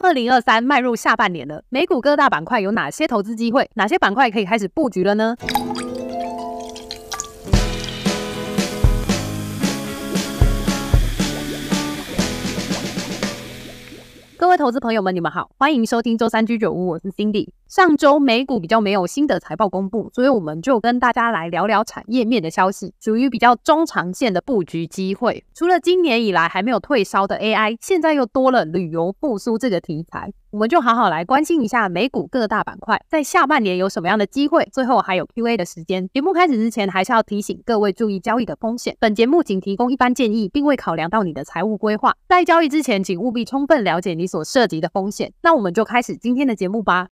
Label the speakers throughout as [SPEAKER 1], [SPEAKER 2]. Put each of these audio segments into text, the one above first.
[SPEAKER 1] 二零二三迈入下半年了，美股各大板块有哪些投资机会？哪些板块可以开始布局了呢？投资朋友们，你们好，欢迎收听周三居酒屋，我是 Cindy。上周美股比较没有新的财报公布，所以我们就跟大家来聊聊产业面的消息，属于比较中长线的布局机会。除了今年以来还没有退烧的 AI，现在又多了旅游复苏这个题材。我们就好好来关心一下美股各大板块在下半年有什么样的机会。最后还有 Q&A 的时间。节目开始之前，还是要提醒各位注意交易的风险。本节目仅提供一般建议，并未考量到你的财务规划。在交易之前，请务必充分了解你所涉及的风险。那我们就开始今天的节目吧。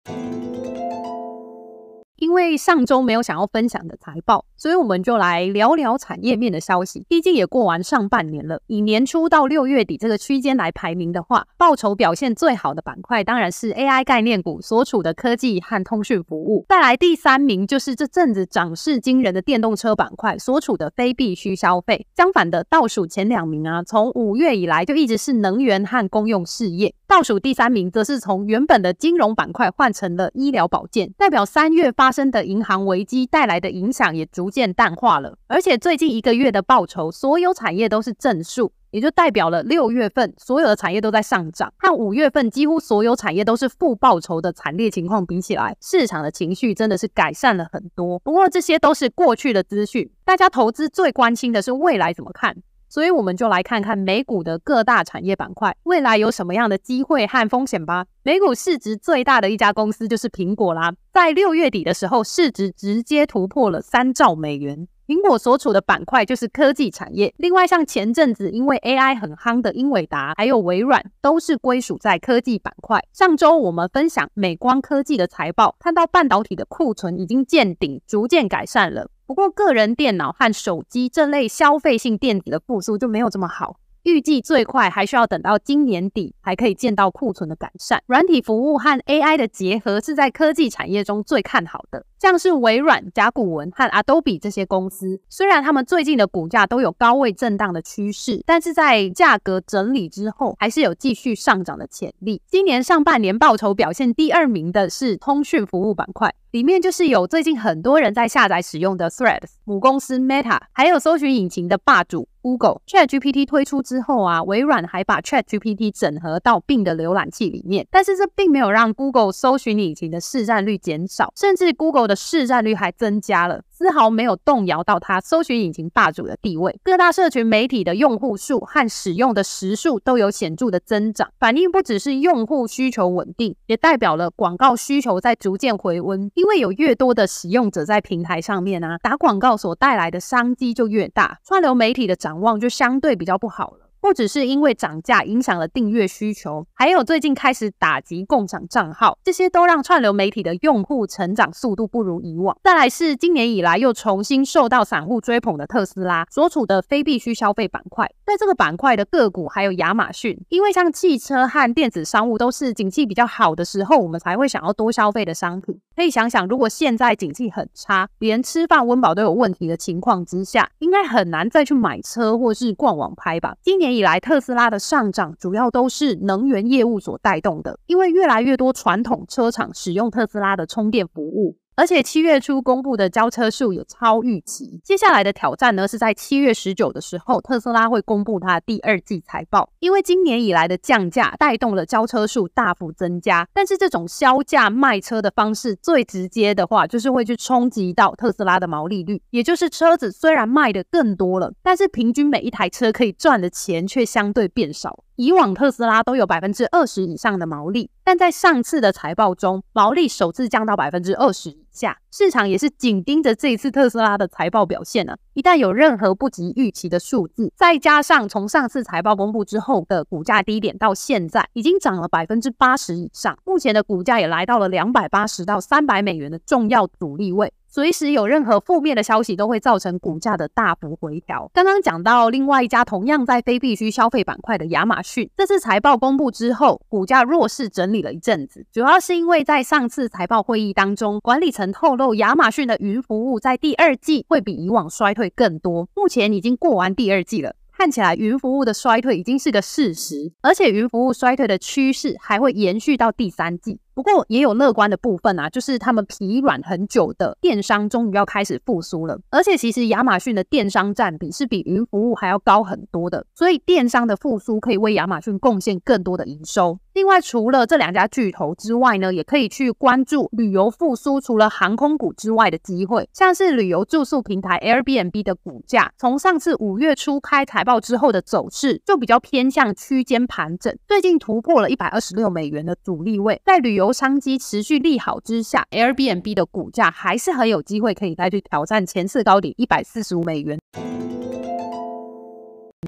[SPEAKER 1] 因为上周没有想要分享的财报，所以我们就来聊聊产业面的消息。毕竟也过完上半年了，以年初到六月底这个区间来排名的话，报酬表现最好的板块当然是 AI 概念股所处的科技和通讯服务。再来第三名就是这阵子涨势惊人的电动车板块所处的非必需消费。相反的，倒数前两名啊，从五月以来就一直是能源和公用事业。倒数第三名则是从原本的金融板块换成了医疗保健，代表三月发发生的银行危机带来的影响也逐渐淡化了。而且最近一个月的报酬，所有产业都是正数，也就代表了六月份所有的产业都在上涨，和五月份几乎所有产业都是负报酬的惨烈情况比起来，市场的情绪真的是改善了很多。不过这些都是过去的资讯，大家投资最关心的是未来怎么看。所以我们就来看看美股的各大产业板块未来有什么样的机会和风险吧。美股市值最大的一家公司就是苹果啦，在六月底的时候，市值直接突破了三兆美元。苹果所处的板块就是科技产业。另外，像前阵子因为 AI 很夯的英伟达，还有微软，都是归属在科技板块。上周我们分享美光科技的财报，看到半导体的库存已经见顶，逐渐改善了。不过，个人电脑和手机这类消费性电子的复苏就没有这么好。预计最快还需要等到今年底还可以见到库存的改善。软体服务和 AI 的结合是在科技产业中最看好的。像是微软、甲骨文和 Adobe 这些公司，虽然他们最近的股价都有高位震荡的趋势，但是在价格整理之后，还是有继续上涨的潜力。今年上半年报酬表现第二名的是通讯服务板块，里面就是有最近很多人在下载使用的 Threads 母公司 Meta，还有搜寻引擎的霸主 Google。ChatGPT 推出之后啊，微软还把 ChatGPT 整合到 Bing 的浏览器里面，但是这并没有让 Google 搜寻引擎的市占率减少，甚至 Google 的市占率还增加了，丝毫没有动摇到它搜寻引擎霸主的地位。各大社群媒体的用户数和使用的时数都有显著的增长，反映不只是用户需求稳定，也代表了广告需求在逐渐回温。因为有越多的使用者在平台上面啊，打广告所带来的商机就越大，串流媒体的展望就相对比较不好了。不只是因为涨价影响了订阅需求，还有最近开始打击共享账号，这些都让串流媒体的用户成长速度不如以往。再来是今年以来又重新受到散户追捧的特斯拉所处的非必需消费板块，在这个板块的个股还有亚马逊，因为像汽车和电子商务都是景气比较好的时候，我们才会想要多消费的商品。可以想想，如果现在景气很差，连吃饭温饱都有问题的情况之下，应该很难再去买车或是逛网拍吧？今年以来，特斯拉的上涨主要都是能源业务所带动的，因为越来越多传统车厂使用特斯拉的充电服务。而且七月初公布的交车数也超预期。接下来的挑战呢，是在七月十九的时候，特斯拉会公布它的第二季财报。因为今年以来的降价带动了交车数大幅增加，但是这种销价卖车的方式，最直接的话就是会去冲击到特斯拉的毛利率。也就是车子虽然卖得更多了，但是平均每一台车可以赚的钱却相对变少。以往特斯拉都有百分之二十以上的毛利，但在上次的财报中，毛利首次降到百分之二十以下。市场也是紧盯着这一次特斯拉的财报表现呢、一旦有任何不及预期的数字，再加上从上次财报公布之后的股价低点到现在已经涨了百分之八十以上，目前的股价也来到了两百八十到三百美元的重要阻力位。随时有任何负面的消息，都会造成股价的大幅回调。刚刚讲到另外一家同样在非必需消费板块的亚马逊，这次财报公布之后，股价弱势整理了一阵子，主要是因为在上次财报会议当中，管理层透露亚马逊的云服务在第二季会比以往衰退更多。目前已经过完第二季了。看起来云服务的衰退已经是个事实，而且云服务衰退的趋势还会延续到第三季。不过也有乐观的部分啊，就是他们疲软很久的电商终于要开始复苏了。而且其实亚马逊的电商占比是比云服务还要高很多的，所以电商的复苏可以为亚马逊贡献更多的营收。另外，除了这两家巨头之外呢，也可以去关注旅游复苏，除了航空股之外的机会，像是旅游住宿平台 Airbnb 的股价，从上次五月初开财报之后的走势就比较偏向区间盘整，最近突破了一百二十六美元的阻力位，在旅游由商机持续利好之下，Airbnb 的股价还是很有机会可以再去挑战前次高点一百四十五美元。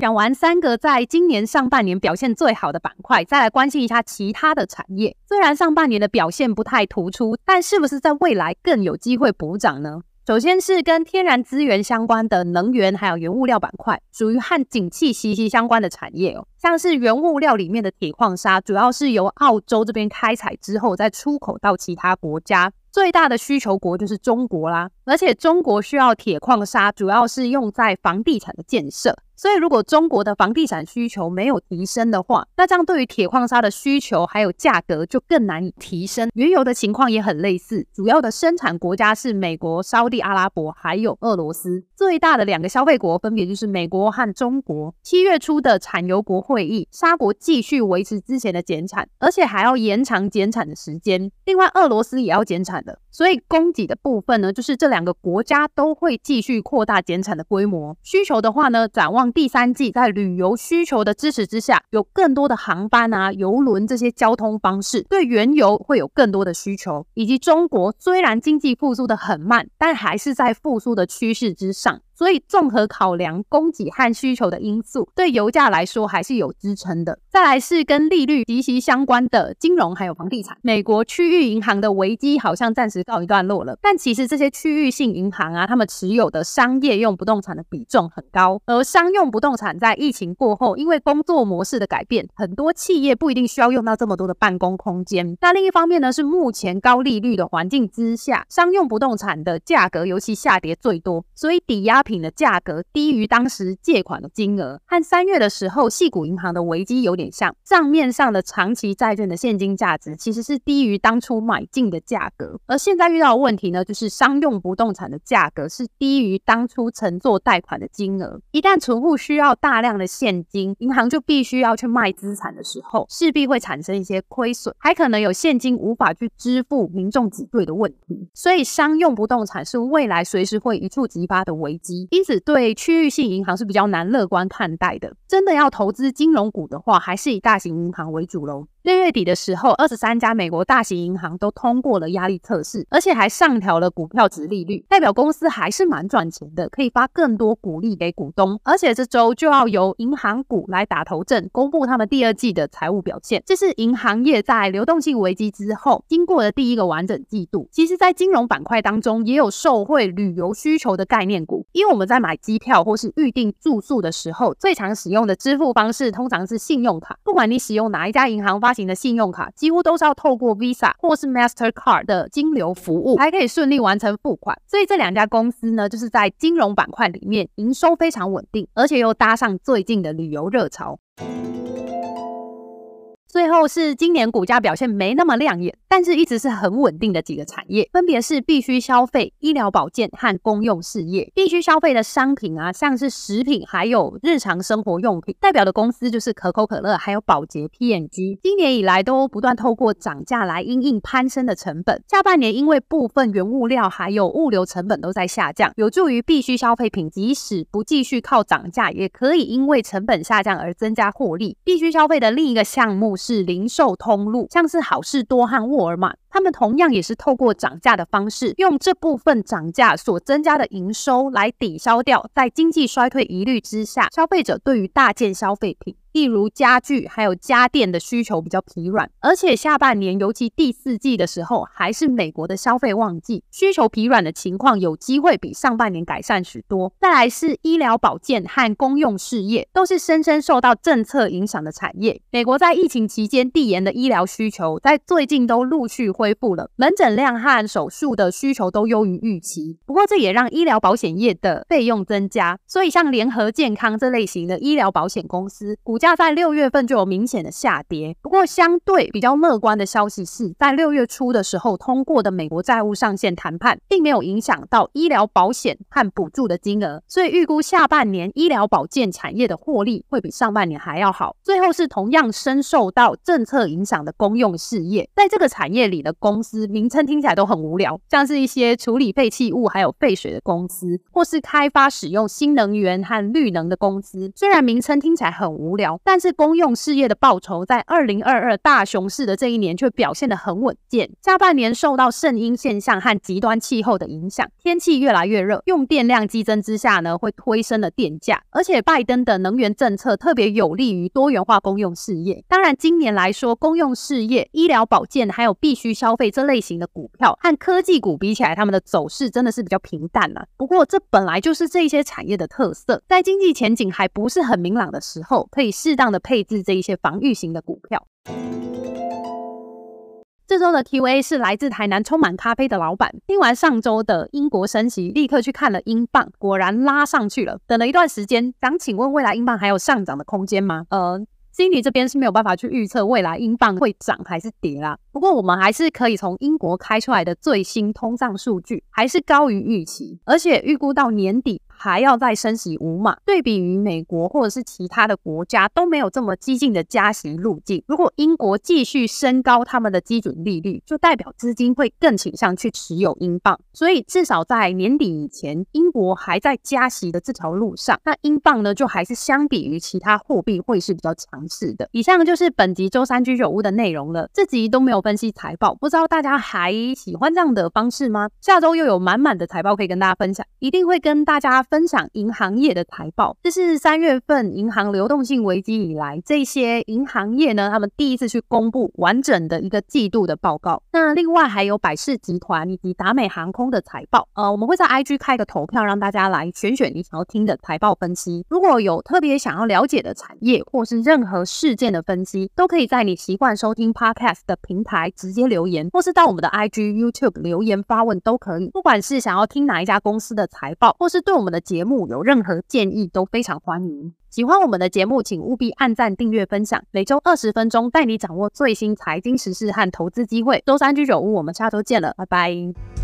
[SPEAKER 1] 讲完三个在今年上半年表现最好的板块，再来关心一下其他的产业。虽然上半年的表现不太突出，但是不是在未来更有机会补涨呢？首先是跟天然资源相关的能源，还有原物料板块，属于和景气息息相关的产业哦。像是原物料里面的铁矿砂，主要是由澳洲这边开采之后再出口到其他国家，最大的需求国就是中国啦。而且中国需要铁矿砂，主要是用在房地产的建设。所以，如果中国的房地产需求没有提升的话，那这样对于铁矿砂的需求还有价格就更难以提升。原油的情况也很类似，主要的生产国家是美国、沙地阿拉伯还有俄罗斯。最大的两个消费国分别就是美国和中国。七月初的产油国会议，沙国继续维持之前的减产，而且还要延长减产的时间。另外，俄罗斯也要减产的。所以供给的部分呢，就是这两个国家都会继续扩大减产的规模。需求的话呢，展望。第三季在旅游需求的支持之下，有更多的航班啊、游轮这些交通方式，对原油会有更多的需求。以及中国虽然经济复苏的很慢，但还是在复苏的趋势之上。所以，综合考量供给和需求的因素，对油价来说还是有支撑的。再来是跟利率息息相关的金融还有房地产。美国区域银行的危机好像暂时告一段落了，但其实这些区域性银行啊，他们持有的商业用不动产的比重很高。而商用不动产在疫情过后，因为工作模式的改变，很多企业不一定需要用到这么多的办公空间。那另一方面呢，是目前高利率的环境之下，商用不动产的价格尤其下跌最多，所以抵押品的价格低于当时借款的金额，和三月的时候矽谷银行的危机有点像。账面上的长期债券的现金价值其实是低于当初买进的价格，而现在遇到的问题呢，就是商用不动产的价格是低于当初承做贷款的金额。一旦储户需要大量的现金，银行就必须要去卖资产的时候，势必会产生一些亏损，还可能有现金无法去支付民众挤兑的问题。所以，商用不动产是未来随时会一触即发的危机。因此，对区域性银行是比较难乐观看待的。真的要投资金融股的话，还是以大型银行为主喽。六月底的时候，二十三家美国大型银行都通过了压力测试，而且还上调了股票殖利率，代表公司还是蛮赚钱的，可以发更多股利给股东。而且这周就要由银行股来打头阵，公布他们第二季的财务表现。这是银行业在流动性危机之后经过的第一个完整季度。其实，在金融板块当中，也有受惠旅游需求的概念股，因为我们在买机票或是预订住宿的时候，最常使用的支付方式通常是信用卡，不管你使用哪一家银行发型的信用卡几乎都是要透过 Visa 或是 Mastercard 的金流服务，才可以顺利完成付款。所以这两家公司呢，就是在金融板块里面营收非常稳定，而且又搭上最近的旅游热潮。最后是今年股价表现没那么亮眼，但是一直是很稳定的几个产业，分别是必须消费、医疗保健和公用事业。必须消费的商品啊，像是食品还有日常生活用品，代表的公司就是可口可乐还有宝洁 P&G。今年以来都不断透过涨价来因应攀升的成本。下半年因为部分原物料还有物流成本都在下降，有助于必须消费品即使不继续靠涨价，也可以因为成本下降而增加获利。必须消费的另一个项目是。是零售通路，像是好事多和沃尔玛，他们同样也是透过涨价的方式，用这部分涨价所增加的营收来抵消掉在经济衰退疑虑之下，消费者对于大件消费品。例如家具还有家电的需求比较疲软，而且下半年尤其第四季的时候，还是美国的消费旺季，需求疲软的情况有机会比上半年改善许多。再来是医疗保健和公用事业，都是深深受到政策影响的产业。美国在疫情期间递延的医疗需求，在最近都陆续恢恢复了，门诊量和手术的需求都优于预期。不过这也让医疗保险业的费用增加，所以像联合健康这类型的医疗保险公司，股价在六月份就有明显的下跌。不过相对比较乐观的消息是，在六月初的时候通过的美国债务上限谈判，并没有影响到医疗保险和补助的金额，所以预估下半年医疗保健产业的获利会比上半年还要好。最后是同样深受到政策影响的公用事业，在这个产业里的公司名称听起来都很无聊，像是一些处理废弃物还有废水的公司，或是开发使用新能源和绿能的公司。虽然名称听起来很无聊，但是公用事业的报酬在二零二二大熊市的这一年却表现得很稳健。下半年受到圣婴现象和极端气候的影响，天气越来越热，用电量激增之下呢，会推升了电价。而且拜登的能源政策特别有利于多元化公用事业。当然，今年来说，公用事业、医疗保健还有必须消费这类型的股票和科技股比起来，他们的走势真的是比较平淡了。不过，这本来就是这些产业的特色，在经济前景还不是很明朗的时候，可以适当的配置这一些防御型的股票。这周的 Q&A 是来自台南充满咖啡的老板，听完上周的英国升息，立刻去看了英镑，果然拉上去了。等了一段时间，想请问未来英镑还有上涨的空间吗？呃，Cindy 这边是没有办法去预测未来英镑会涨还是跌啦。不过我们还是可以从英国开出来的最新通胀数据，还是高于预期，而且预估到年底。还要再升息五码，对比于美国或者是其他的国家都没有这么激进的加息路径。如果英国继续升高他们的基准利率，就代表资金会更倾向去持有英镑。所以至少在年底以前，英国还在加息的这条路上，那英镑呢就还是相比于其他货币会是比较强势的。以上就是本集周三居酒屋的内容了。这集都没有分析财报，不知道大家还喜欢这样的方式吗？下周又有满满的财报可以跟大家分享，一定会跟大家。分享银行业的财报，这是三月份银行流动性危机以来，这些银行业呢，他们第一次去公布完整的一个季度的报告。那另外还有百事集团以及达美航空的财报，呃，我们会在 IG 开个投票，让大家来选选你想要听的财报分析。如果有特别想要了解的产业或是任何事件的分析，都可以在你习惯收听 Podcast 的平台直接留言，或是到我们的 IG、YouTube 留言发问都可以。不管是想要听哪一家公司的财报，或是对我们的节目有任何建议都非常欢迎。喜欢我们的节目，请务必按赞、订阅、分享。每周二十分钟，带你掌握最新财经时事和投资机会。周三居酒屋，我们下周见了，拜拜。